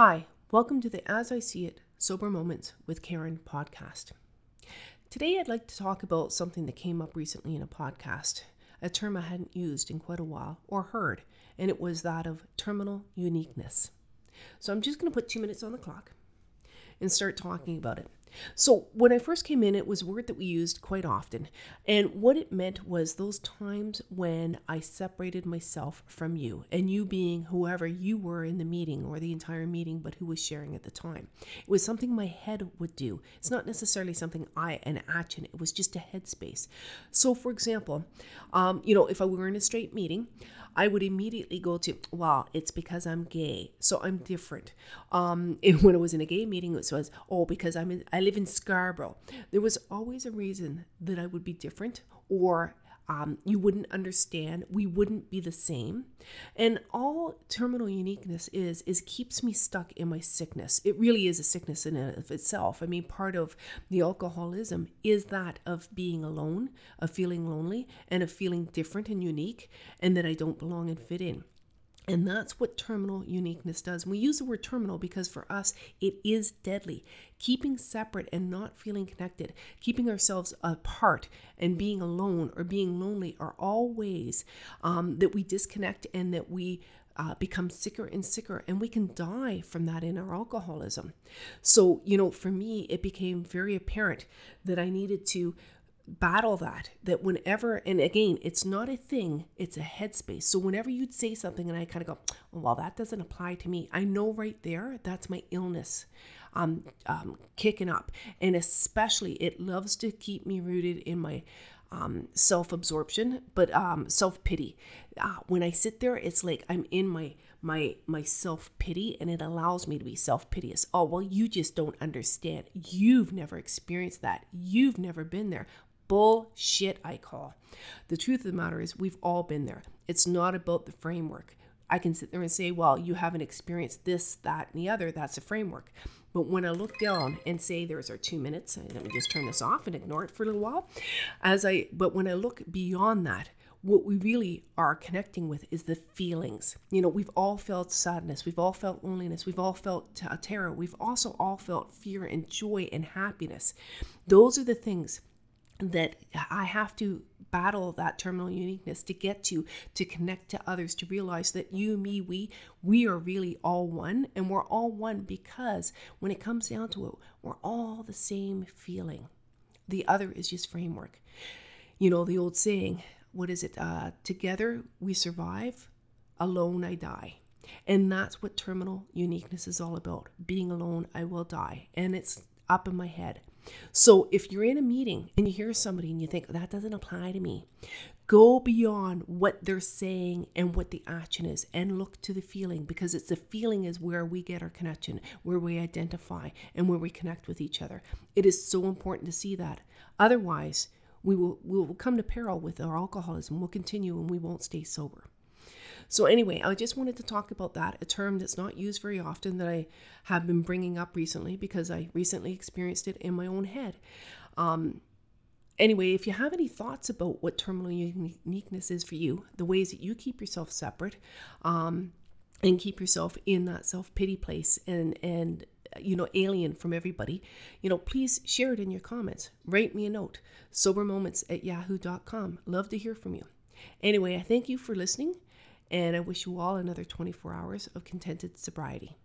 Hi, welcome to the As I See It Sober Moments with Karen podcast. Today, I'd like to talk about something that came up recently in a podcast, a term I hadn't used in quite a while or heard, and it was that of terminal uniqueness. So, I'm just going to put two minutes on the clock and start talking about it. So, when I first came in, it was a word that we used quite often. And what it meant was those times when I separated myself from you, and you being whoever you were in the meeting or the entire meeting, but who was sharing at the time. It was something my head would do. It's not necessarily something I, an action, it was just a headspace. So, for example, um, you know, if I were in a straight meeting, I would immediately go to, well, it's because I'm gay, so I'm different. Um, when I was in a gay meeting, it was, oh, because I'm in, live in Scarborough. There was always a reason that I would be different or um, you wouldn't understand. We wouldn't be the same. And all terminal uniqueness is is keeps me stuck in my sickness. It really is a sickness in and of itself. I mean part of the alcoholism is that of being alone of feeling lonely and of feeling different and unique and that i don't belong and fit in and that's what terminal uniqueness does. And we use the word terminal because for us, it is deadly. Keeping separate and not feeling connected, keeping ourselves apart and being alone or being lonely are all ways um, that we disconnect and that we uh, become sicker and sicker, and we can die from that in our alcoholism. So, you know, for me, it became very apparent that I needed to battle that that whenever and again it's not a thing it's a headspace. So whenever you'd say something and i kind of go well that doesn't apply to me i know right there that's my illness um, um kicking up. And especially it loves to keep me rooted in my um, self-absorption but um, self-pity. Uh, when i sit there it's like i'm in my my my self-pity and it allows me to be self-piteous. Oh well you just don't understand. You've never experienced that. You've never been there bullshit, I call. The truth of the matter is, we've all been there. It's not about the framework. I can sit there and say, well, you haven't experienced this, that, and the other. That's a framework. But when I look down and say, there's our two minutes, let me just turn this off and ignore it for a little while. As I, but when I look beyond that, what we really are connecting with is the feelings. You know, we've all felt sadness, we've all felt loneliness, we've all felt uh, terror, we've also all felt fear and joy and happiness. Those are the things that I have to battle that terminal uniqueness to get to to connect to others to realize that you me we we are really all one and we're all one because when it comes down to it we're all the same feeling. The other is just framework. You know the old saying what is it? Uh, together we survive alone i die. And that's what terminal uniqueness is all about. Being alone i will die. And it's up in my head so if you're in a meeting and you hear somebody and you think that doesn't apply to me, go beyond what they're saying and what the action is and look to the feeling because it's the feeling is where we get our connection, where we identify and where we connect with each other. It is so important to see that. Otherwise, we will we will come to peril with our alcoholism. We'll continue and we won't stay sober. So, anyway, I just wanted to talk about that, a term that's not used very often that I have been bringing up recently because I recently experienced it in my own head. Um, anyway, if you have any thoughts about what terminal uniqueness is for you, the ways that you keep yourself separate, um, and keep yourself in that self pity place and and you know alien from everybody you know please share it in your comments. Write me a note. Sobermoments at yahoo.com love to hear from you. Anyway i thank you for listening and I wish you all another 24 hours of contented sobriety.